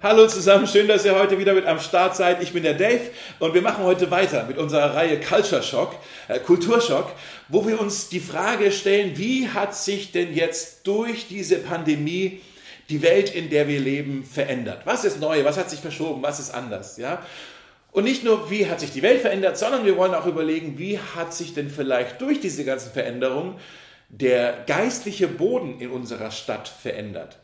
Hallo zusammen, schön, dass ihr heute wieder mit am Start seid. Ich bin der Dave und wir machen heute weiter mit unserer Reihe Culture Shock, äh, Kulturschock, wo wir uns die Frage stellen, wie hat sich denn jetzt durch diese Pandemie die Welt, in der wir leben, verändert? Was ist neu? Was hat sich verschoben? Was ist anders? Ja? Und nicht nur, wie hat sich die Welt verändert, sondern wir wollen auch überlegen, wie hat sich denn vielleicht durch diese ganzen Veränderungen der geistliche Boden in unserer Stadt verändert?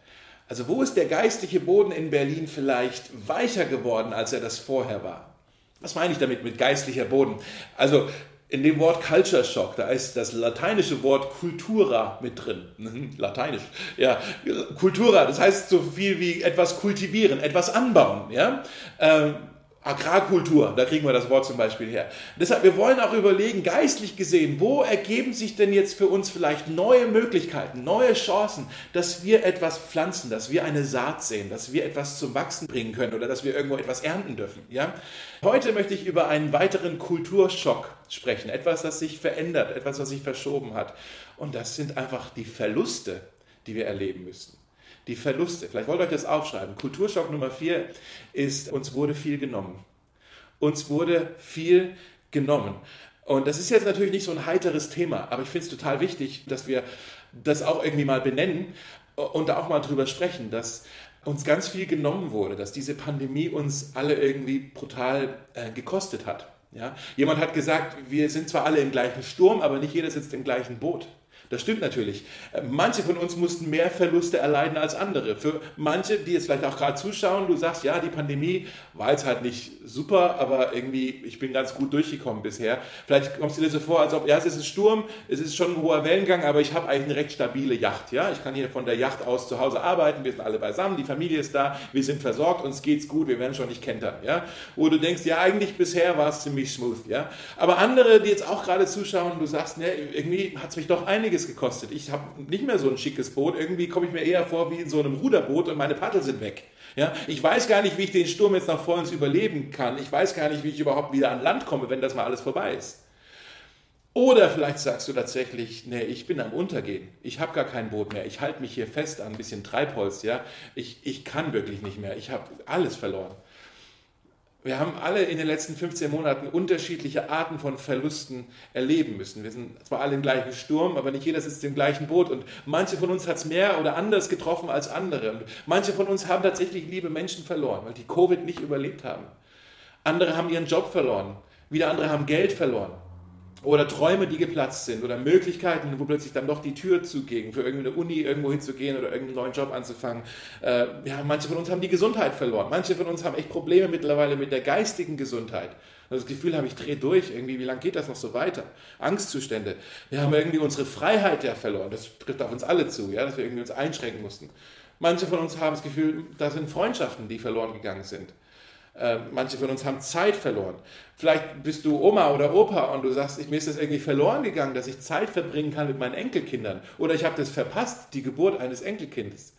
Also wo ist der geistliche Boden in Berlin vielleicht weicher geworden, als er das vorher war? Was meine ich damit mit geistlicher Boden? Also in dem Wort Culture Shock, da ist das lateinische Wort Cultura mit drin. Lateinisch, ja, Cultura, das heißt so viel wie etwas kultivieren, etwas anbauen, ja. Ähm, Agrarkultur, da kriegen wir das Wort zum Beispiel her. Deshalb, wir wollen auch überlegen, geistlich gesehen, wo ergeben sich denn jetzt für uns vielleicht neue Möglichkeiten, neue Chancen, dass wir etwas pflanzen, dass wir eine Saat sehen, dass wir etwas zum Wachsen bringen können oder dass wir irgendwo etwas ernten dürfen. Ja? Heute möchte ich über einen weiteren Kulturschock sprechen, etwas, das sich verändert, etwas, was sich verschoben hat. Und das sind einfach die Verluste, die wir erleben müssen die Verluste. Vielleicht wollt ihr euch das aufschreiben. Kulturschock Nummer vier ist, uns wurde viel genommen. Uns wurde viel genommen. Und das ist jetzt natürlich nicht so ein heiteres Thema, aber ich finde es total wichtig, dass wir das auch irgendwie mal benennen und da auch mal drüber sprechen, dass uns ganz viel genommen wurde, dass diese Pandemie uns alle irgendwie brutal äh, gekostet hat. Ja? Jemand hat gesagt, wir sind zwar alle im gleichen Sturm, aber nicht jeder sitzt im gleichen Boot. Das stimmt natürlich. Äh, manche von uns mussten mehr Verluste erleiden als andere. Für manche, die jetzt vielleicht auch gerade zuschauen, du sagst, ja, die Pandemie war jetzt halt nicht super, aber irgendwie, ich bin ganz gut durchgekommen bisher. Vielleicht kommst du dir so vor, als ob, ja, es ist ein Sturm, es ist schon ein hoher Wellengang, aber ich habe eigentlich eine recht stabile Yacht. Ja? Ich kann hier von der Yacht aus zu Hause arbeiten, wir sind alle beisammen, die Familie ist da, wir sind versorgt, uns geht's gut, wir werden schon nicht kentern. Ja? Wo du denkst, ja, eigentlich bisher war es ziemlich smooth. Ja? Aber andere, die jetzt auch gerade zuschauen, du sagst, ne, irgendwie hat es mich doch einiges einiges gekostet. Ich habe nicht mehr so ein schickes Boot. Irgendwie komme ich mir eher vor wie in so einem Ruderboot und meine Paddel sind weg. Ja, ich weiß gar nicht, wie ich den Sturm jetzt nach vorne überleben kann. Ich weiß gar nicht, wie ich überhaupt wieder an Land komme, wenn das mal alles vorbei ist. Oder vielleicht sagst du tatsächlich, nee, ich bin am Untergehen. Ich habe gar kein Boot mehr. Ich halte mich hier fest an ein bisschen Treibholz. Ja? Ich, ich kann wirklich nicht mehr. Ich habe alles verloren. Wir haben alle in den letzten 15 Monaten unterschiedliche Arten von Verlusten erleben müssen. Wir sind zwar alle im gleichen Sturm, aber nicht jeder sitzt im gleichen Boot. Und manche von uns hat es mehr oder anders getroffen als andere. Und manche von uns haben tatsächlich liebe Menschen verloren, weil die Covid nicht überlebt haben. Andere haben ihren Job verloren. Wieder andere haben Geld verloren oder Träume, die geplatzt sind oder Möglichkeiten, wo plötzlich dann doch die Tür zuging, für irgendeine Uni irgendwo hinzugehen oder irgendeinen neuen Job anzufangen. Äh, ja, manche von uns haben die Gesundheit verloren. Manche von uns haben echt Probleme mittlerweile mit der geistigen Gesundheit. Also das Gefühl habe, ich drehe durch, irgendwie, wie lange geht das noch so weiter? Angstzustände. Wir haben irgendwie unsere Freiheit ja verloren. Das trifft auf uns alle zu, ja, dass wir irgendwie uns einschränken mussten. Manche von uns haben das Gefühl, da sind Freundschaften, die verloren gegangen sind. Äh, manche von uns haben Zeit verloren. Vielleicht bist du Oma oder Opa und du sagst, ich, mir ist das irgendwie verloren gegangen, dass ich Zeit verbringen kann mit meinen Enkelkindern. Oder ich habe das verpasst, die Geburt eines Enkelkindes.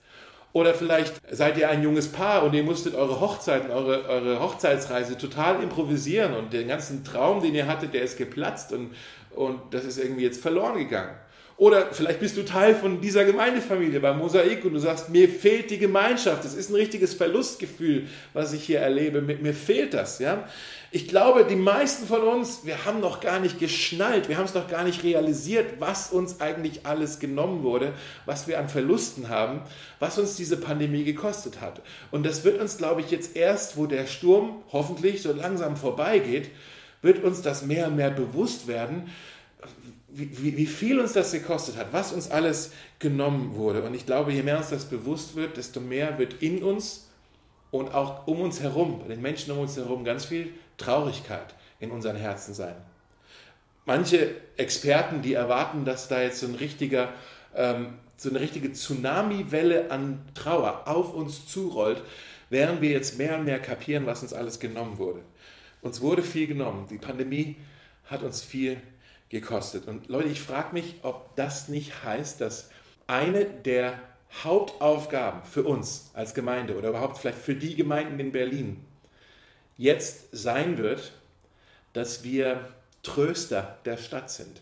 Oder vielleicht seid ihr ein junges Paar und ihr musstet eure Hochzeit, eure, eure Hochzeitsreise total improvisieren und den ganzen Traum, den ihr hattet, der ist geplatzt und, und das ist irgendwie jetzt verloren gegangen. Oder vielleicht bist du Teil von dieser Gemeindefamilie beim Mosaik und du sagst, mir fehlt die Gemeinschaft. Das ist ein richtiges Verlustgefühl, was ich hier erlebe. Mir fehlt das. Ja? Ich glaube, die meisten von uns, wir haben noch gar nicht geschnallt, wir haben es noch gar nicht realisiert, was uns eigentlich alles genommen wurde, was wir an Verlusten haben, was uns diese Pandemie gekostet hat. Und das wird uns, glaube ich, jetzt erst, wo der Sturm hoffentlich so langsam vorbeigeht, wird uns das mehr und mehr bewusst werden wie, wie, viel uns das gekostet hat, was uns alles genommen wurde. Und ich glaube, je mehr uns das bewusst wird, desto mehr wird in uns und auch um uns herum, bei den Menschen um uns herum, ganz viel Traurigkeit in unseren Herzen sein. Manche Experten, die erwarten, dass da jetzt so ein richtiger, ähm, so eine richtige Tsunami-Welle an Trauer auf uns zurollt, während wir jetzt mehr und mehr kapieren, was uns alles genommen wurde. Uns wurde viel genommen. Die Pandemie hat uns viel genommen gekostet. Und Leute, ich frage mich, ob das nicht heißt, dass eine der Hauptaufgaben für uns als Gemeinde oder überhaupt vielleicht für die Gemeinden in Berlin jetzt sein wird, dass wir Tröster der Stadt sind.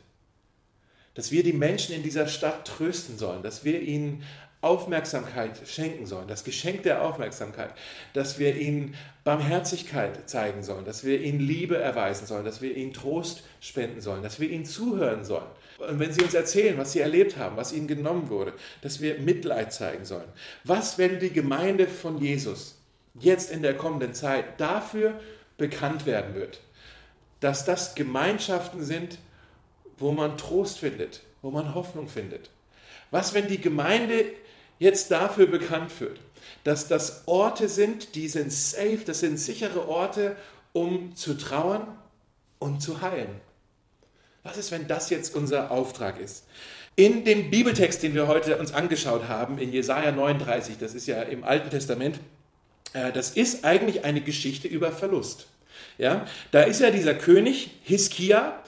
Dass wir die Menschen in dieser Stadt trösten sollen, dass wir ihnen Aufmerksamkeit schenken sollen, das Geschenk der Aufmerksamkeit, dass wir ihnen Barmherzigkeit zeigen sollen, dass wir ihnen Liebe erweisen sollen, dass wir ihnen Trost spenden sollen, dass wir ihnen zuhören sollen. Und wenn sie uns erzählen, was sie erlebt haben, was ihnen genommen wurde, dass wir Mitleid zeigen sollen. Was, wenn die Gemeinde von Jesus jetzt in der kommenden Zeit dafür bekannt werden wird, dass das Gemeinschaften sind, wo man Trost findet, wo man Hoffnung findet. Was, wenn die Gemeinde jetzt dafür bekannt wird, dass das Orte sind, die sind safe, das sind sichere Orte, um zu trauern und zu heilen. Was ist, wenn das jetzt unser Auftrag ist? In dem Bibeltext, den wir heute uns angeschaut haben, in Jesaja 39, das ist ja im Alten Testament, äh, das ist eigentlich eine Geschichte über Verlust. Ja, da ist ja dieser König Hiskia,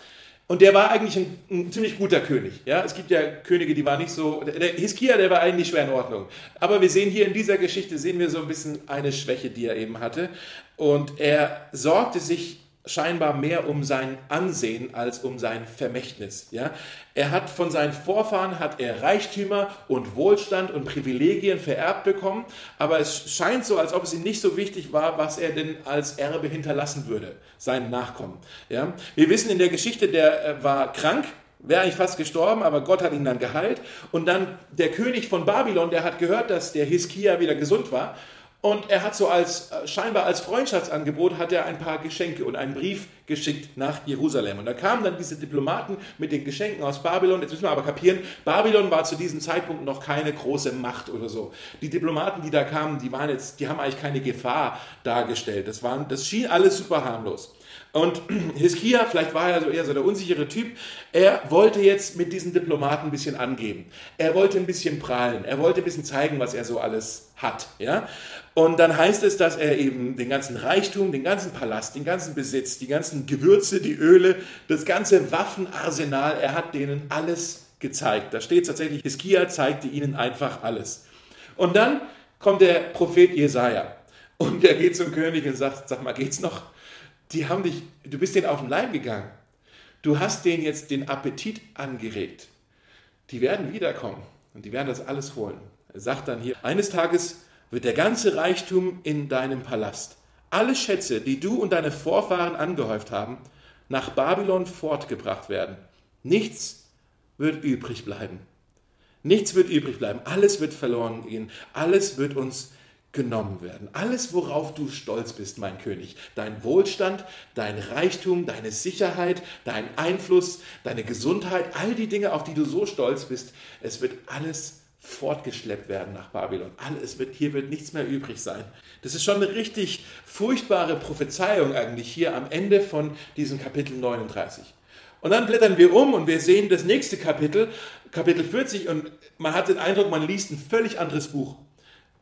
und der war eigentlich ein, ein, ziemlich guter König. Ja, es gibt ja Könige, die waren nicht so. Der Hiskia, der war eigentlich schwer in Ordnung. Aber wir sehen hier in dieser Geschichte sehen wir so ein bisschen eine Schwäche, die er eben hatte. Und er sorgte sich scheinbar mehr um sein Ansehen als um sein Vermächtnis. Ja? Er hat von seinen Vorfahren hat er Reichtümer und Wohlstand und Privilegien vererbt bekommen, aber es scheint so, als ob es ihm nicht so wichtig war, was er denn als Erbe hinterlassen würde, seinen Nachkommen. Ja? Wir wissen in der Geschichte, der äh, war krank, wäre eigentlich fast gestorben, aber Gott hat ihn dann geheilt. Und dann der König von Babylon, der hat gehört, dass der Hiskia wieder gesund war und er hat so als, äh, scheinbar als Freundschaftsangebot, hat er ein paar Geschenke und einen Brief geschickt nach Jerusalem. Und da kamen dann diese Diplomaten mit den Geschenken aus Babylon. Jetzt müssen wir aber kapieren, Babylon war zu diesem Zeitpunkt noch keine große Macht oder so. Die Diplomaten, die da kamen, die waren jetzt, die haben eigentlich keine Gefahr dargestellt. Das, waren, das schien alles super harmlos. Und Hiskia, vielleicht war er so eher so der unsichere Typ, er wollte jetzt mit diesen Diplomaten ein bisschen angeben. Er wollte ein bisschen prahlen. Er wollte ein bisschen zeigen, was er so alles hat. Ja? Und dann heißt es, dass er eben den ganzen Reichtum, den ganzen Palast, den ganzen Besitz, die ganzen Gewürze, die Öle, das ganze Waffenarsenal, er hat denen alles gezeigt. Da steht tatsächlich, Hiskia zeigte ihnen einfach alles. Und dann kommt der Prophet Jesaja und der geht zum König und sagt: Sag mal, geht's noch? Die haben dich, du bist denen auf den Leim gegangen. Du hast denen jetzt den Appetit angeregt. Die werden wiederkommen und die werden das alles holen. Er sagt dann hier: Eines Tages wird der ganze Reichtum in deinem Palast, alle Schätze, die du und deine Vorfahren angehäuft haben, nach Babylon fortgebracht werden. Nichts wird übrig bleiben. Nichts wird übrig bleiben. Alles wird verloren gehen. Alles wird uns genommen werden. Alles, worauf du stolz bist, mein König. Dein Wohlstand, dein Reichtum, deine Sicherheit, dein Einfluss, deine Gesundheit, all die Dinge, auf die du so stolz bist, es wird alles fortgeschleppt werden nach Babylon. Alles wird, hier wird nichts mehr übrig sein. Das ist schon eine richtig furchtbare Prophezeiung eigentlich hier am Ende von diesem Kapitel 39. Und dann blättern wir um und wir sehen das nächste Kapitel, Kapitel 40, und man hat den Eindruck, man liest ein völlig anderes Buch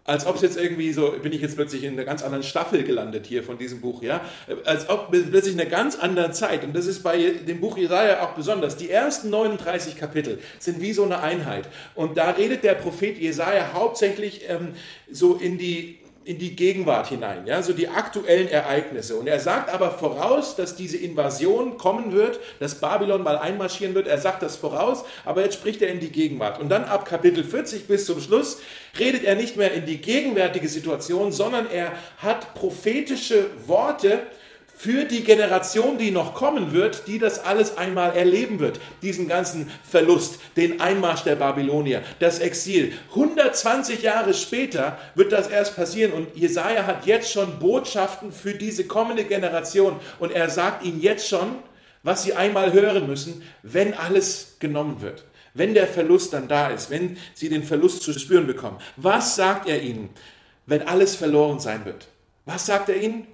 als ob es jetzt irgendwie so, bin ich jetzt plötzlich in einer ganz anderen Staffel gelandet hier von diesem Buch, ja, als ob plötzlich in einer ganz anderen Zeit, und das ist bei dem Buch Jesaja auch besonders, die ersten 39 Kapitel sind wie so eine Einheit, und da redet der Prophet Jesaja hauptsächlich ähm, so in die in die Gegenwart hinein, ja, so die aktuellen Ereignisse. Und er sagt aber voraus, dass diese Invasion kommen wird, dass Babylon mal einmarschieren wird. Er sagt das voraus, aber jetzt spricht er in die Gegenwart. Und dann ab Kapitel 40 bis zum Schluss redet er nicht mehr in die gegenwärtige Situation, sondern er hat prophetische Worte, für die Generation, die noch kommen wird, die das alles einmal erleben wird. Diesen ganzen Verlust, den Einmarsch der Babylonier, das Exil. 120 Jahre später wird das erst passieren und Jesaja hat jetzt schon Botschaften für diese kommende Generation und er sagt ihnen jetzt schon, was sie einmal hören müssen, wenn alles genommen wird. Wenn der Verlust dann da ist, wenn sie den Verlust zu spüren bekommen. Was sagt er ihnen, wenn alles verloren sein wird? Was sagt er ihnen?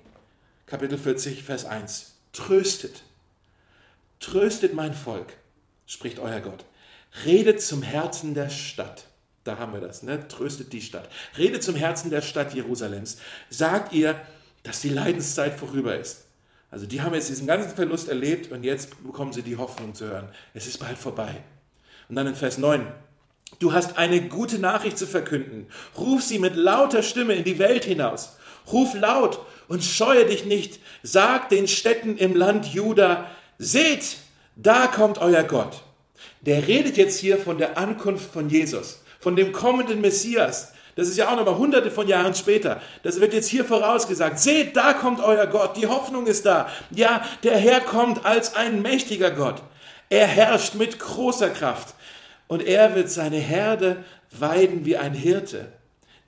Kapitel 40, Vers 1. Tröstet, tröstet mein Volk, spricht euer Gott. Redet zum Herzen der Stadt. Da haben wir das, ne? Tröstet die Stadt. Redet zum Herzen der Stadt Jerusalems. Sagt ihr, dass die Leidenszeit vorüber ist. Also die haben jetzt diesen ganzen Verlust erlebt und jetzt bekommen sie die Hoffnung zu hören. Es ist bald vorbei. Und dann in Vers 9. Du hast eine gute Nachricht zu verkünden. Ruf sie mit lauter Stimme in die Welt hinaus. Ruf laut und scheue dich nicht. Sag den Städten im Land Juda, seht, da kommt euer Gott. Der redet jetzt hier von der Ankunft von Jesus, von dem kommenden Messias. Das ist ja auch nochmal hunderte von Jahren später. Das wird jetzt hier vorausgesagt. Seht, da kommt euer Gott. Die Hoffnung ist da. Ja, der Herr kommt als ein mächtiger Gott. Er herrscht mit großer Kraft. Und er wird seine Herde weiden wie ein Hirte.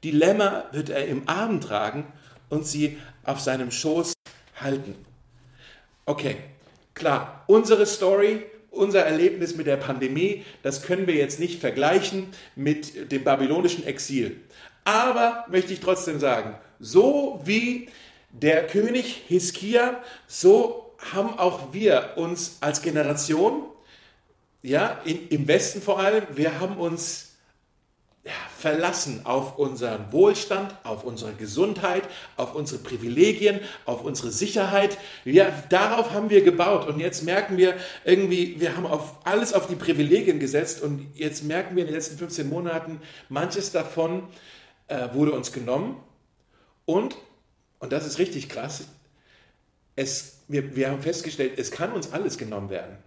Die Lämmer wird er im Arm tragen und sie auf seinem Schoß halten. Okay, klar, unsere Story, unser Erlebnis mit der Pandemie, das können wir jetzt nicht vergleichen mit dem babylonischen Exil. Aber möchte ich trotzdem sagen, so wie der König Hiskia, so haben auch wir uns als Generation, ja, in, im Westen vor allem, wir haben uns verlassen auf unseren Wohlstand, auf unsere Gesundheit, auf unsere Privilegien, auf unsere Sicherheit. Ja, darauf haben wir gebaut und jetzt merken wir irgendwie, wir haben auf alles auf die Privilegien gesetzt und jetzt merken wir in den letzten 15 Monaten, manches davon äh, wurde uns genommen und, und das ist richtig krass, es, wir, wir haben festgestellt, es kann uns alles genommen werden.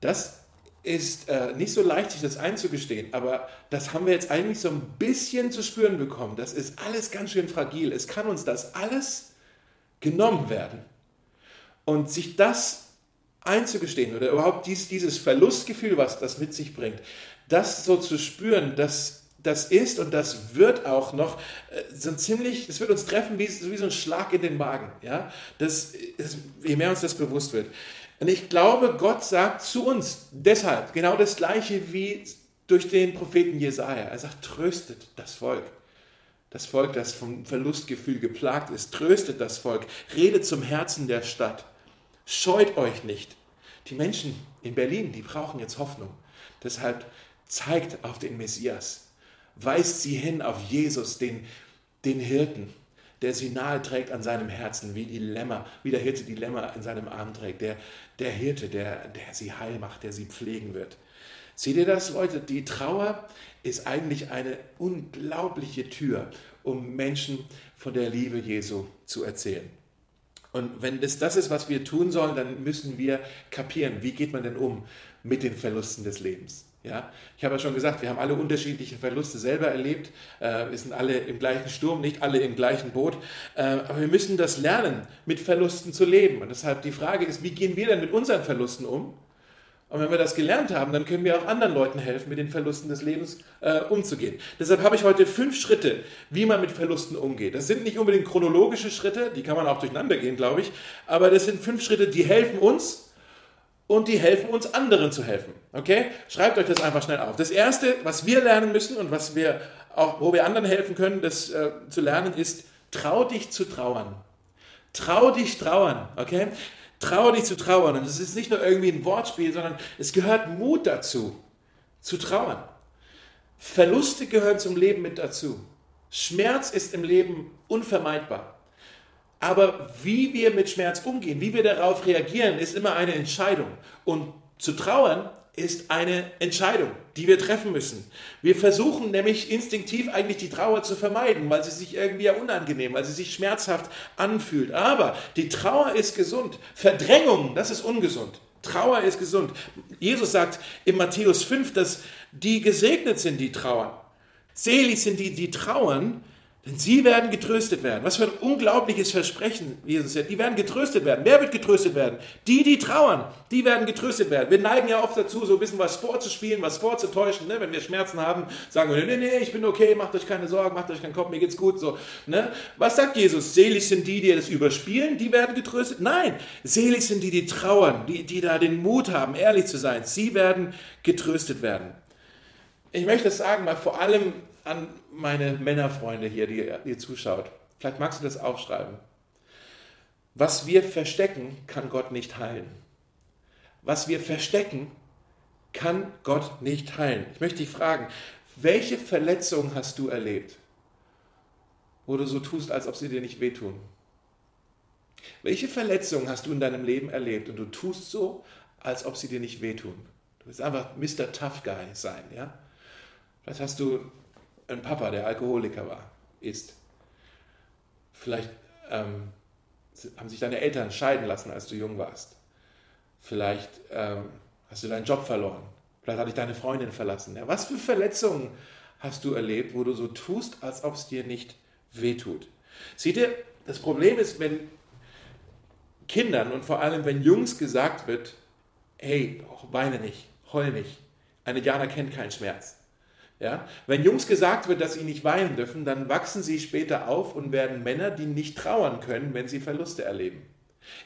Das ist äh, nicht so leicht, sich das einzugestehen, aber das haben wir jetzt eigentlich so ein bisschen zu spüren bekommen. Das ist alles ganz schön fragil. Es kann uns das alles genommen werden. Und sich das einzugestehen oder überhaupt dies, dieses Verlustgefühl, was das mit sich bringt, das so zu spüren, dass das ist und das wird auch noch äh, so ziemlich, es wird uns treffen wie, wie so ein Schlag in den Magen. Ja? Das, das, je mehr uns das bewusst wird. Und ich glaube, Gott sagt zu uns deshalb genau das Gleiche wie durch den Propheten Jesaja. Er sagt, tröstet das Volk. Das Volk, das vom Verlustgefühl geplagt ist, tröstet das Volk, redet zum Herzen der Stadt. Scheut euch nicht. Die Menschen in Berlin, die brauchen jetzt Hoffnung. Deshalb zeigt auf den Messias, weist sie hin auf Jesus, den, den Hirten, der sie nahe trägt an seinem Herzen, wie die Lämmer, wie der Hirte die Lämmer in seinem Arm trägt, der, der Hirte, der, der sie heil macht, der sie pflegen wird. Seht ihr das, Leute? Die Trauer ist eigentlich eine unglaubliche Tür, um Menschen von der Liebe Jesu zu erzählen. Und wenn das das ist, was wir tun sollen, dann müssen wir kapieren, wie geht man denn um mit den Verlusten des Lebens. Ja, ich habe ja schon gesagt, wir haben alle unterschiedliche Verluste selber erlebt. Äh, wir sind alle im gleichen Sturm, nicht alle im gleichen Boot. Äh, aber wir müssen das lernen, mit Verlusten zu leben. Und deshalb die Frage ist, wie gehen wir denn mit unseren Verlusten um? Und wenn wir das gelernt haben, dann können wir auch anderen Leuten helfen, mit den Verlusten des Lebens äh, umzugehen. Deshalb habe ich heute fünf Schritte, wie man mit Verlusten umgeht. Das sind nicht unbedingt chronologische Schritte, die kann man auch durcheinander gehen, glaube ich. Aber das sind fünf Schritte, die helfen uns, und die helfen uns, anderen zu helfen. Okay? Schreibt euch das einfach schnell auf. Das erste, was wir lernen müssen und was wir auch, wo wir anderen helfen können, das äh, zu lernen, ist, trau dich zu trauern. Trau dich trauern. Okay? Trau dich zu trauern. Und es ist nicht nur irgendwie ein Wortspiel, sondern es gehört Mut dazu, zu trauern. Verluste gehören zum Leben mit dazu. Schmerz ist im Leben unvermeidbar. Aber wie wir mit Schmerz umgehen, wie wir darauf reagieren, ist immer eine Entscheidung. Und zu trauern ist eine Entscheidung, die wir treffen müssen. Wir versuchen nämlich instinktiv eigentlich die Trauer zu vermeiden, weil sie sich irgendwie ja unangenehm, weil sie sich schmerzhaft anfühlt. Aber die Trauer ist gesund. Verdrängung, das ist ungesund. Trauer ist gesund. Jesus sagt in Matthäus 5, dass die gesegnet sind, die trauern. Selig sind die, die trauern, denn sie werden getröstet werden. Was für ein unglaubliches Versprechen Jesus. Die werden getröstet werden. Wer wird getröstet werden? Die, die trauern, die werden getröstet werden. Wir neigen ja oft dazu, so ein bisschen was vorzuspielen, was vorzutäuschen. Ne? Wenn wir Schmerzen haben, sagen wir, nee, nee, ich bin okay, macht euch keine Sorgen, macht euch keinen Kopf, mir geht's gut. So, ne? Was sagt Jesus? Selig sind die, die das überspielen, die werden getröstet? Nein, selig sind die, die trauern, die, die da den Mut haben, ehrlich zu sein. Sie werden getröstet werden. Ich möchte das sagen, mal vor allem an meine Männerfreunde hier, die ihr zuschaut. Vielleicht magst du das aufschreiben. Was wir verstecken, kann Gott nicht heilen. Was wir verstecken, kann Gott nicht heilen. Ich möchte dich fragen, welche Verletzung hast du erlebt, wo du so tust, als ob sie dir nicht wehtun? Welche Verletzung hast du in deinem Leben erlebt und du tust so, als ob sie dir nicht wehtun? Du willst einfach Mr. Tough Guy sein, ja? Vielleicht hast du ein Papa, der Alkoholiker war, ist. Vielleicht ähm, haben sich deine Eltern scheiden lassen, als du jung warst. Vielleicht ähm, hast du deinen Job verloren. Vielleicht hat dich deine Freundin verlassen. Ja, was für Verletzungen hast du erlebt, wo du so tust, als ob es dir nicht wehtut? Seht ihr, das Problem ist, wenn Kindern und vor allem wenn Jungs gesagt wird, hey, weine nicht, heul nicht. Ein Indianer kennt keinen Schmerz. Ja? Wenn Jungs gesagt wird, dass sie nicht weinen dürfen, dann wachsen sie später auf und werden Männer, die nicht trauern können, wenn sie Verluste erleben.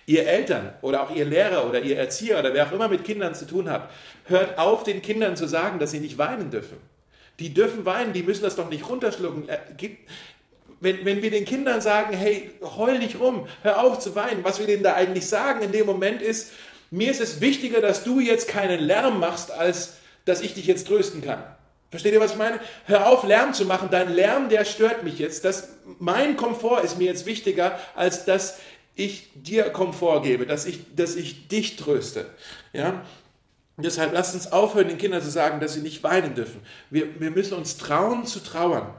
Ihr Eltern oder auch ihr Lehrer oder ihr Erzieher oder wer auch immer mit Kindern zu tun hat, hört auf, den Kindern zu sagen, dass sie nicht weinen dürfen. Die dürfen weinen, die müssen das doch nicht runterschlucken. Äh, wenn, wenn wir den Kindern sagen, hey, heul nicht rum, hör auf zu weinen, was wir denen da eigentlich sagen in dem Moment ist, mir ist es wichtiger, dass du jetzt keinen Lärm machst, als dass ich dich jetzt trösten kann. Versteht ihr, was ich meine? Hör auf, Lärm zu machen. Dein Lärm, der stört mich jetzt. Das, mein Komfort ist mir jetzt wichtiger, als dass ich dir Komfort gebe, dass ich, dass ich dich tröste. Ja? deshalb lasst uns aufhören, den Kindern zu sagen, dass sie nicht weinen dürfen. Wir, wir müssen uns trauen zu trauern.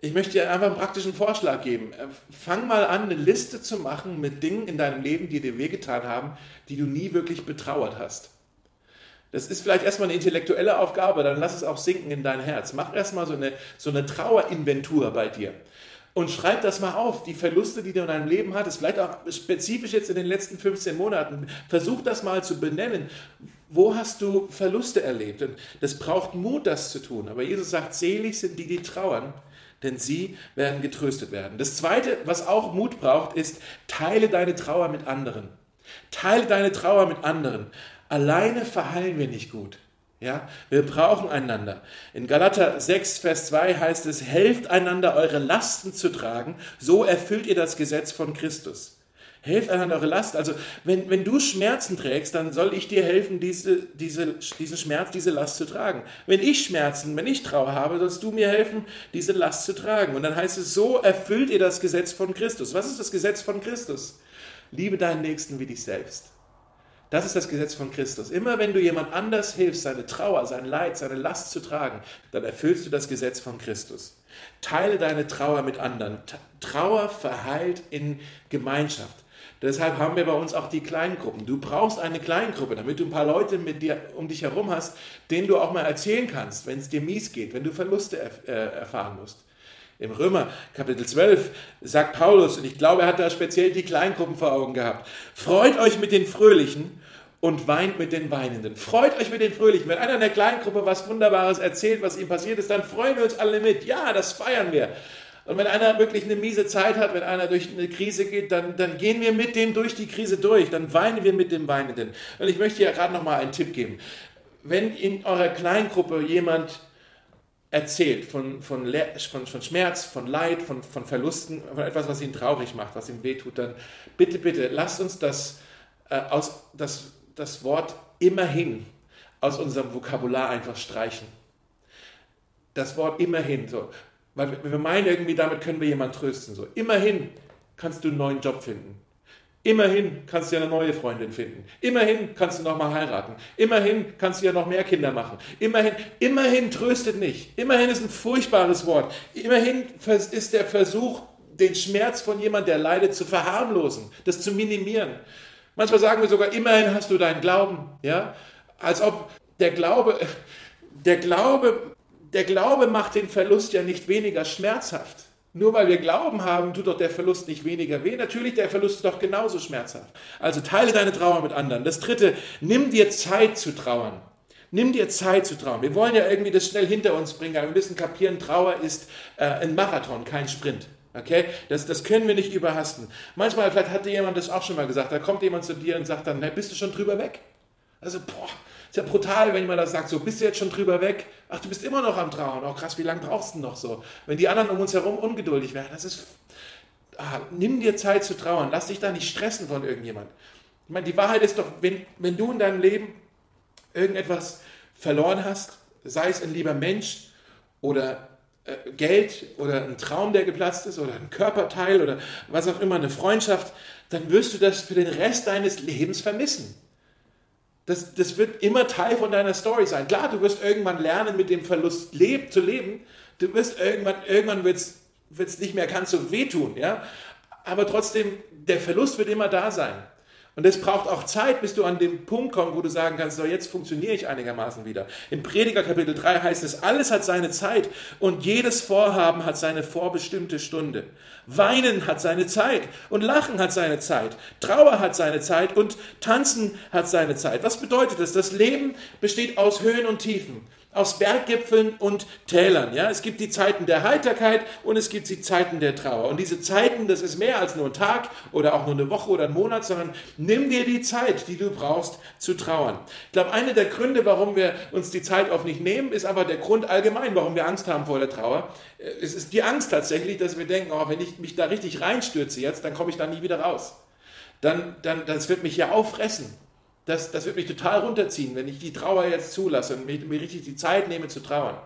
Ich möchte dir einfach einen praktischen Vorschlag geben. Fang mal an, eine Liste zu machen mit Dingen in deinem Leben, die dir wehgetan haben, die du nie wirklich betrauert hast. Das ist vielleicht erstmal eine intellektuelle Aufgabe, dann lass es auch sinken in dein Herz. Mach erstmal so eine, so eine Trauerinventur bei dir. Und schreib das mal auf, die Verluste, die du in deinem Leben hattest, vielleicht auch spezifisch jetzt in den letzten 15 Monaten. Versuch das mal zu benennen. Wo hast du Verluste erlebt? Und das braucht Mut, das zu tun. Aber Jesus sagt, selig sind die, die trauern, denn sie werden getröstet werden. Das Zweite, was auch Mut braucht, ist, teile deine Trauer mit anderen. Teile deine Trauer mit anderen. Alleine verheilen wir nicht gut. Ja, wir brauchen einander. In Galater 6, Vers 2 heißt es, helft einander, eure Lasten zu tragen, so erfüllt ihr das Gesetz von Christus. Helft einander eure Last. Also, wenn, wenn du Schmerzen trägst, dann soll ich dir helfen, diese, diese, diesen Schmerz, diese Last zu tragen. Wenn ich Schmerzen, wenn ich Trauer habe, sollst du mir helfen, diese Last zu tragen. Und dann heißt es, so erfüllt ihr das Gesetz von Christus. Was ist das Gesetz von Christus? Liebe deinen Nächsten wie dich selbst. Das ist das Gesetz von Christus. Immer wenn du jemand anders hilfst, seine Trauer, sein Leid, seine Last zu tragen, dann erfüllst du das Gesetz von Christus. Teile deine Trauer mit anderen. Trauer verheilt in Gemeinschaft. Deshalb haben wir bei uns auch die Kleingruppen. Du brauchst eine Kleingruppe, damit du ein paar Leute mit dir um dich herum hast, denen du auch mal erzählen kannst, wenn es dir mies geht, wenn du Verluste äh, erfahren musst. Im Römer Kapitel 12 sagt Paulus, und ich glaube, er hat da speziell die Kleingruppen vor Augen gehabt, freut euch mit den Fröhlichen und weint mit den Weinenden. Freut euch mit den Fröhlichen. Wenn einer in der Kleingruppe was Wunderbares erzählt, was ihm passiert ist, dann freuen wir uns alle mit. Ja, das feiern wir. Und wenn einer wirklich eine miese Zeit hat, wenn einer durch eine Krise geht, dann, dann gehen wir mit dem durch die Krise durch. Dann weinen wir mit dem Weinenden. Und ich möchte ja gerade noch mal einen Tipp geben. Wenn in eurer Kleingruppe jemand erzählt von, von, von, von Schmerz, von Leid, von, von Verlusten, von etwas, was ihn traurig macht, was ihm wehtut, dann bitte, bitte, lasst uns das, äh, aus, das, das Wort immerhin aus unserem Vokabular einfach streichen. Das Wort immerhin, so. Weil wir meinen irgendwie, damit können wir jemanden trösten. So. Immerhin kannst du einen neuen Job finden. Immerhin kannst du ja eine neue Freundin finden. Immerhin kannst du noch mal heiraten. Immerhin kannst du ja noch mehr Kinder machen. Immerhin, immerhin tröstet nicht. Immerhin ist ein furchtbares Wort. Immerhin ist der Versuch, den Schmerz von jemandem, der leidet, zu verharmlosen, das zu minimieren. Manchmal sagen wir sogar, immerhin hast du deinen Glauben, ja? Als ob der Glaube, der Glaube, der Glaube macht den Verlust ja nicht weniger schmerzhaft. Nur weil wir Glauben haben, tut doch der Verlust nicht weniger weh. Natürlich, der Verlust ist doch genauso schmerzhaft. Also teile deine Trauer mit anderen. Das dritte, nimm dir Zeit zu trauern. Nimm dir Zeit zu trauern. Wir wollen ja irgendwie das schnell hinter uns bringen, aber wir müssen kapieren, Trauer ist äh, ein Marathon, kein Sprint. Okay? Das, das können wir nicht überhasten. Manchmal, vielleicht hatte jemand das auch schon mal gesagt, da kommt jemand zu dir und sagt dann, na, bist du schon drüber weg? Also, boah, ist ja brutal, wenn jemand das sagt, so, bist du jetzt schon drüber weg? Ach, du bist immer noch am Trauern. Oh krass, wie lange brauchst du noch so? Wenn die anderen um uns herum ungeduldig werden, das ist, ah, nimm dir Zeit zu trauern. Lass dich da nicht stressen von irgendjemand. Ich meine, die Wahrheit ist doch, wenn, wenn du in deinem Leben irgendetwas verloren hast, sei es ein lieber Mensch oder äh, Geld oder ein Traum, der geplatzt ist oder ein Körperteil oder was auch immer, eine Freundschaft, dann wirst du das für den Rest deines Lebens vermissen. Das, das wird immer Teil von deiner Story sein. Klar, du wirst irgendwann lernen, mit dem Verlust leb, zu leben. Du wirst irgendwann, irgendwann wird es nicht mehr ganz so wehtun, ja. Aber trotzdem, der Verlust wird immer da sein. Und es braucht auch Zeit, bis du an den Punkt kommst, wo du sagen kannst, so jetzt funktioniere ich einigermaßen wieder. Im Prediger Kapitel 3 heißt es, alles hat seine Zeit und jedes Vorhaben hat seine vorbestimmte Stunde. Weinen hat seine Zeit und Lachen hat seine Zeit. Trauer hat seine Zeit und Tanzen hat seine Zeit. Was bedeutet das? Das Leben besteht aus Höhen und Tiefen aus Berggipfeln und Tälern. Ja? Es gibt die Zeiten der Heiterkeit und es gibt die Zeiten der Trauer. Und diese Zeiten, das ist mehr als nur ein Tag oder auch nur eine Woche oder ein Monat, sondern nimm dir die Zeit, die du brauchst, zu trauern. Ich glaube, einer der Gründe, warum wir uns die Zeit oft nicht nehmen, ist aber der Grund allgemein, warum wir Angst haben vor der Trauer. Es ist die Angst tatsächlich, dass wir denken, oh, wenn ich mich da richtig reinstürze jetzt, dann komme ich da nie wieder raus. Dann, dann, das wird mich ja auffressen das, das wird mich total runterziehen, wenn ich die Trauer jetzt zulasse und mir, mir richtig die Zeit nehme zu trauern.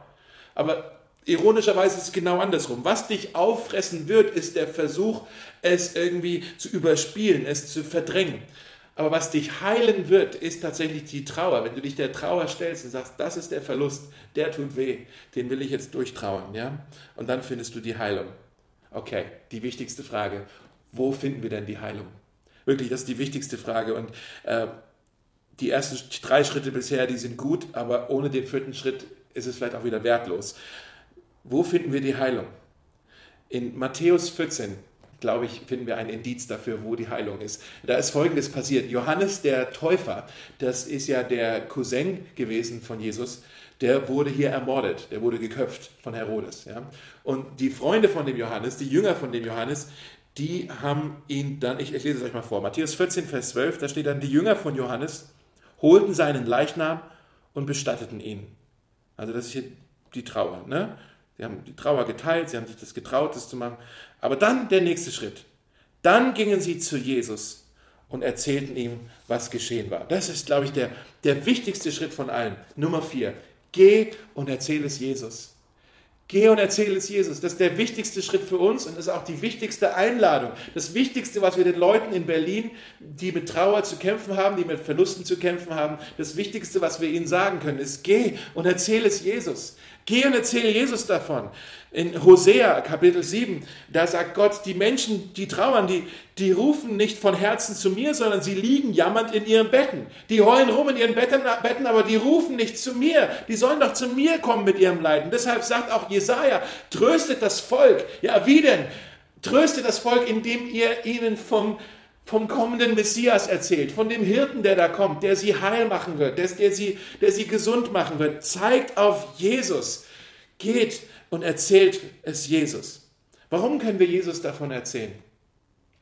Aber ironischerweise ist es genau andersrum. Was dich auffressen wird, ist der Versuch, es irgendwie zu überspielen, es zu verdrängen. Aber was dich heilen wird, ist tatsächlich die Trauer. Wenn du dich der Trauer stellst und sagst, das ist der Verlust, der tut weh, den will ich jetzt durchtrauern, ja? Und dann findest du die Heilung. Okay, die wichtigste Frage. Wo finden wir denn die Heilung? Wirklich, das ist die wichtigste Frage. Und äh, die ersten drei Schritte bisher, die sind gut, aber ohne den vierten Schritt ist es vielleicht auch wieder wertlos. Wo finden wir die Heilung? In Matthäus 14, glaube ich, finden wir ein Indiz dafür, wo die Heilung ist. Da ist Folgendes passiert. Johannes der Täufer, das ist ja der Cousin gewesen von Jesus, der wurde hier ermordet, der wurde geköpft von Herodes. Ja? Und die Freunde von dem Johannes, die Jünger von dem Johannes, die haben ihn dann, ich, ich lese es euch mal vor, Matthäus 14, Vers 12, da steht dann, die Jünger von Johannes holten seinen Leichnam und bestatteten ihn. Also das ist hier die Trauer. Ne? Sie haben die Trauer geteilt, sie haben sich das getraut, das zu machen. Aber dann der nächste Schritt. Dann gingen sie zu Jesus und erzählten ihm, was geschehen war. Das ist, glaube ich, der, der wichtigste Schritt von allen. Nummer vier. Geh und erzähl es Jesus. Geh und erzähle es Jesus. Das ist der wichtigste Schritt für uns und ist auch die wichtigste Einladung. Das Wichtigste, was wir den Leuten in Berlin, die mit Trauer zu kämpfen haben, die mit Verlusten zu kämpfen haben, das Wichtigste, was wir ihnen sagen können, ist, geh und erzähle es Jesus. Geh und erzähle Jesus davon. In Hosea Kapitel 7, da sagt Gott, die Menschen, die trauern, die, die rufen nicht von Herzen zu mir, sondern sie liegen jammernd in ihren Betten. Die heulen rum in ihren Betten, Betten, aber die rufen nicht zu mir. Die sollen doch zu mir kommen mit ihrem Leiden. Deshalb sagt auch Jesaja, tröstet das Volk. Ja, wie denn? Tröstet das Volk, indem ihr ihnen vom, vom kommenden Messias erzählt, von dem Hirten, der da kommt, der sie heil machen wird, der, der, sie, der sie gesund machen wird. Zeigt auf Jesus. Geht und erzählt es Jesus. Warum können wir Jesus davon erzählen?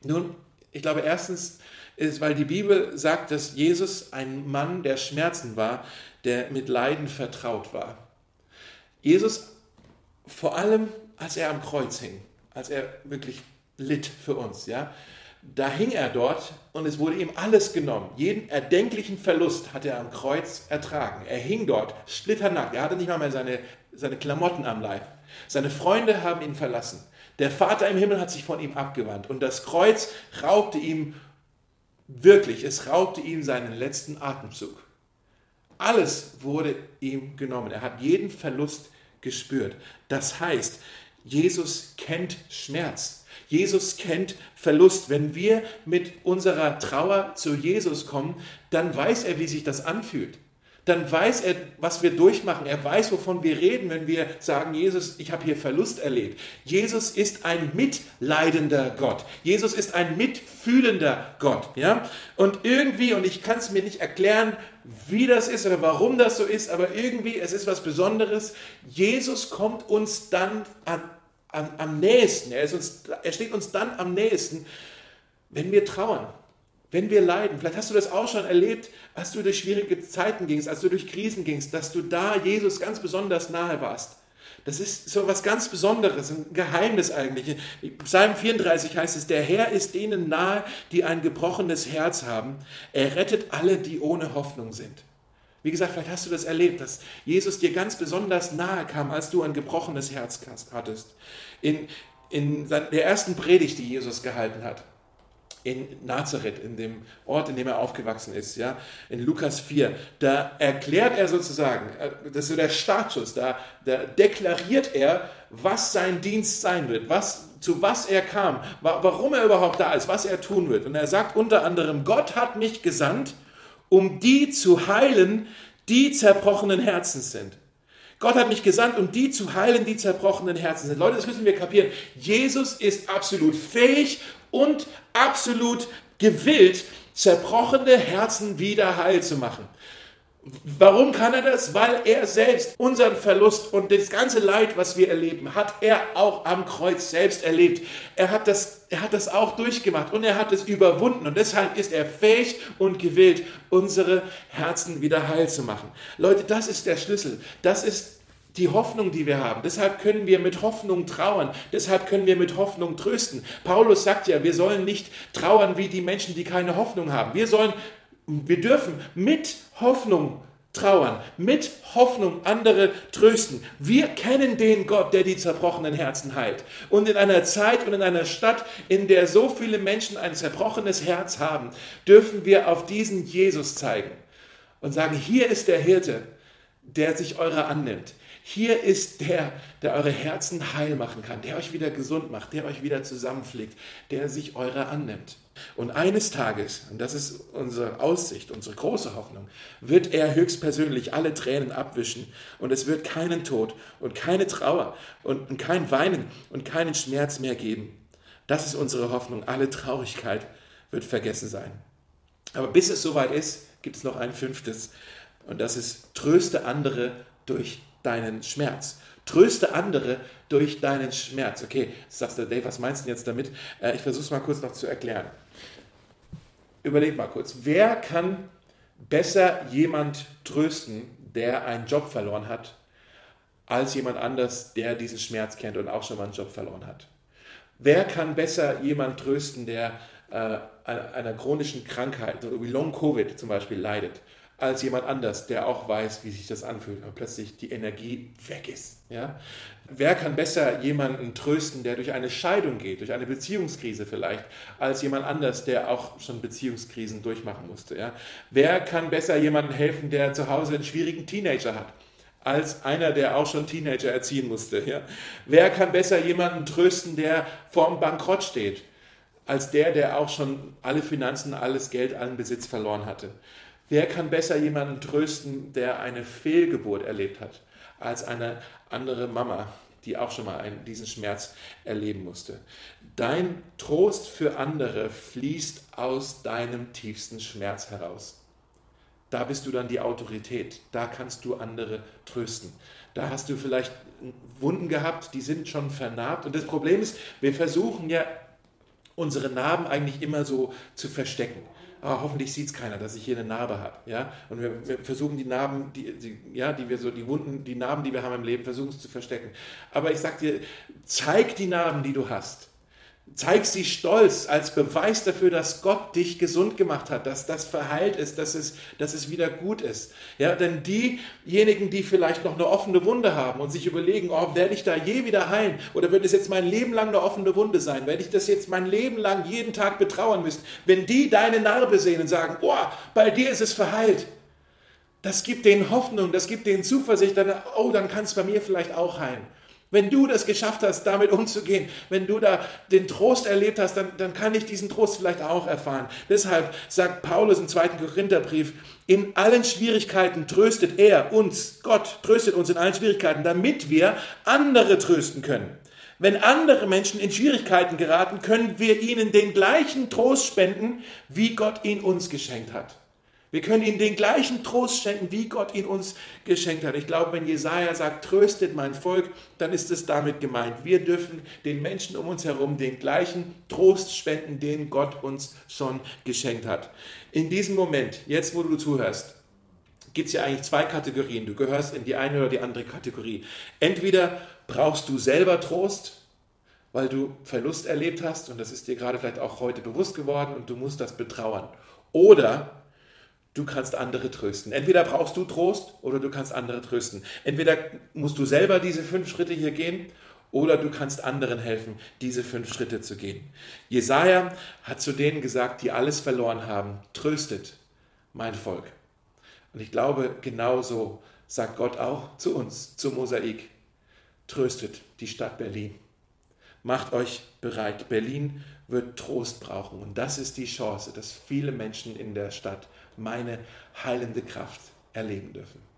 Nun, ich glaube erstens ist, weil die Bibel sagt, dass Jesus ein Mann der Schmerzen war, der mit Leiden vertraut war. Jesus, vor allem als er am Kreuz hing, als er wirklich litt für uns, ja, da hing er dort und es wurde ihm alles genommen. Jeden erdenklichen Verlust hat er am Kreuz ertragen. Er hing dort, splitternackt. Er hatte nicht mal mehr seine, seine Klamotten am Leib. Seine Freunde haben ihn verlassen. Der Vater im Himmel hat sich von ihm abgewandt und das Kreuz raubte ihm wirklich, es raubte ihm seinen letzten Atemzug. Alles wurde ihm genommen. Er hat jeden Verlust gespürt. Das heißt, Jesus kennt Schmerz. Jesus kennt Verlust. Wenn wir mit unserer Trauer zu Jesus kommen, dann weiß er, wie sich das anfühlt dann weiß er, was wir durchmachen. Er weiß, wovon wir reden, wenn wir sagen, Jesus, ich habe hier Verlust erlebt. Jesus ist ein mitleidender Gott. Jesus ist ein mitfühlender Gott. Ja? Und irgendwie, und ich kann es mir nicht erklären, wie das ist oder warum das so ist, aber irgendwie, es ist was Besonderes. Jesus kommt uns dann an, an, am nächsten. Er, uns, er steht uns dann am nächsten, wenn wir trauern wenn wir leiden, vielleicht hast du das auch schon erlebt, als du durch schwierige Zeiten gingst, als du durch Krisen gingst, dass du da Jesus ganz besonders nahe warst. Das ist so was ganz Besonderes, ein Geheimnis eigentlich. Psalm 34 heißt es, der Herr ist denen nahe, die ein gebrochenes Herz haben. Er rettet alle, die ohne Hoffnung sind. Wie gesagt, vielleicht hast du das erlebt, dass Jesus dir ganz besonders nahe kam, als du ein gebrochenes Herz hattest. In, in der ersten Predigt, die Jesus gehalten hat, in Nazareth, in dem Ort, in dem er aufgewachsen ist, ja, in Lukas 4, da erklärt er sozusagen, äh, das ist so der Startschuss, da, da deklariert er, was sein Dienst sein wird, was zu was er kam, warum er überhaupt da ist, was er tun wird. Und er sagt unter anderem, Gott hat mich gesandt, um die zu heilen, die zerbrochenen Herzens sind. Gott hat mich gesandt, um die zu heilen, die zerbrochenen Herzen sind. Leute, das müssen wir kapieren. Jesus ist absolut fähig und absolut gewillt, zerbrochene Herzen wieder heil zu machen. Warum kann er das? Weil er selbst unseren Verlust und das ganze Leid, was wir erleben, hat er auch am Kreuz selbst erlebt. Er hat das, er hat das auch durchgemacht und er hat es überwunden und deshalb ist er fähig und gewillt, unsere Herzen wieder heil zu machen. Leute, das ist der Schlüssel. Das ist die Hoffnung, die wir haben. Deshalb können wir mit Hoffnung trauern. Deshalb können wir mit Hoffnung trösten. Paulus sagt ja, wir sollen nicht trauern wie die Menschen, die keine Hoffnung haben. Wir sollen wir dürfen mit Hoffnung trauern, mit Hoffnung andere trösten. Wir kennen den Gott, der die zerbrochenen Herzen heilt. Und in einer Zeit und in einer Stadt, in der so viele Menschen ein zerbrochenes Herz haben, dürfen wir auf diesen Jesus zeigen und sagen, hier ist der Hirte, der sich eurer annimmt. Hier ist der, der eure Herzen heil machen kann, der euch wieder gesund macht, der euch wieder zusammenpflegt, der sich eurer annimmt. Und eines Tages, und das ist unsere Aussicht, unsere große Hoffnung, wird er höchstpersönlich alle Tränen abwischen und es wird keinen Tod und keine Trauer und kein Weinen und keinen Schmerz mehr geben. Das ist unsere Hoffnung. Alle Traurigkeit wird vergessen sein. Aber bis es soweit ist, gibt es noch ein fünftes. Und das ist, tröste andere durch deinen Schmerz. Tröste andere durch deinen Schmerz. Okay, sagst du, Dave, was meinst du jetzt damit? Äh, ich versuche es mal kurz noch zu erklären überleg mal kurz, wer kann besser jemand trösten, der einen Job verloren hat, als jemand anders, der diesen Schmerz kennt und auch schon mal einen Job verloren hat? Wer kann besser jemand trösten, der äh, einer chronischen Krankheit, wie Long Covid zum Beispiel, leidet, als jemand anders, der auch weiß, wie sich das anfühlt, wenn plötzlich die Energie weg ist? Ja? Wer kann besser jemanden trösten, der durch eine Scheidung geht, durch eine Beziehungskrise vielleicht, als jemand anders, der auch schon Beziehungskrisen durchmachen musste? Ja? Wer kann besser jemandem helfen, der zu Hause einen schwierigen Teenager hat? als einer, der auch schon Teenager erziehen musste. Ja? Wer kann besser jemanden trösten, der vorm Bankrott steht, als der, der auch schon alle Finanzen, alles Geld, allen Besitz verloren hatte? Wer kann besser jemanden trösten, der eine Fehlgeburt erlebt hat, als eine andere Mama, die auch schon mal einen, diesen Schmerz erleben musste. Dein Trost für andere fließt aus deinem tiefsten Schmerz heraus. Da bist du dann die Autorität. Da kannst du andere trösten. Da hast du vielleicht Wunden gehabt, die sind schon vernarbt. Und das Problem ist, wir versuchen ja unsere Narben eigentlich immer so zu verstecken ah, hoffentlich sieht es keiner, dass ich hier eine Narbe habe. Ja? Und wir, wir, versuchen die Narben, die, die, ja, die wir so, die Wunden, die Narben, die wir haben im Leben, versuchen es zu verstecken. Aber ich sag dir, zeig die Narben, die du hast. Zeig sie stolz als Beweis dafür, dass Gott dich gesund gemacht hat, dass das verheilt ist, dass es, dass es wieder gut ist. Ja, denn diejenigen, die vielleicht noch eine offene Wunde haben und sich überlegen, oh, werde ich da je wieder heilen oder wird es jetzt mein Leben lang eine offene Wunde sein? Werde ich das jetzt mein Leben lang jeden Tag betrauern müssen? Wenn die deine Narbe sehen und sagen, oh, bei dir ist es verheilt, das gibt denen Hoffnung, das gibt denen Zuversicht, dann, oh, dann kann es bei mir vielleicht auch heilen. Wenn du das geschafft hast, damit umzugehen, wenn du da den Trost erlebt hast, dann, dann kann ich diesen Trost vielleicht auch erfahren. Deshalb sagt Paulus im zweiten Korintherbrief, in allen Schwierigkeiten tröstet er uns, Gott tröstet uns in allen Schwierigkeiten, damit wir andere trösten können. Wenn andere Menschen in Schwierigkeiten geraten, können wir ihnen den gleichen Trost spenden, wie Gott ihn uns geschenkt hat. Wir können ihnen den gleichen Trost schenken, wie Gott ihn uns geschenkt hat. Ich glaube, wenn Jesaja sagt, tröstet mein Volk, dann ist es damit gemeint. Wir dürfen den Menschen um uns herum den gleichen Trost spenden, den Gott uns schon geschenkt hat. In diesem Moment, jetzt wo du zuhörst, gibt es ja eigentlich zwei Kategorien. Du gehörst in die eine oder die andere Kategorie. Entweder brauchst du selber Trost, weil du Verlust erlebt hast und das ist dir gerade vielleicht auch heute bewusst geworden und du musst das betrauern. Oder du kannst andere trösten. Entweder brauchst du Trost oder du kannst andere trösten. Entweder musst du selber diese fünf Schritte hier gehen oder du kannst anderen helfen, diese fünf Schritte zu gehen. Jesaja hat zu denen gesagt, die alles verloren haben: Tröstet mein Volk. Und ich glaube, genauso sagt Gott auch zu uns, zu Mosaik: Tröstet die Stadt Berlin. macht euch bereit. Berlin wird Trost brauchen. Und das ist die Chance, dass viele Menschen in der Stadt meine heilende Kraft erleben dürfen.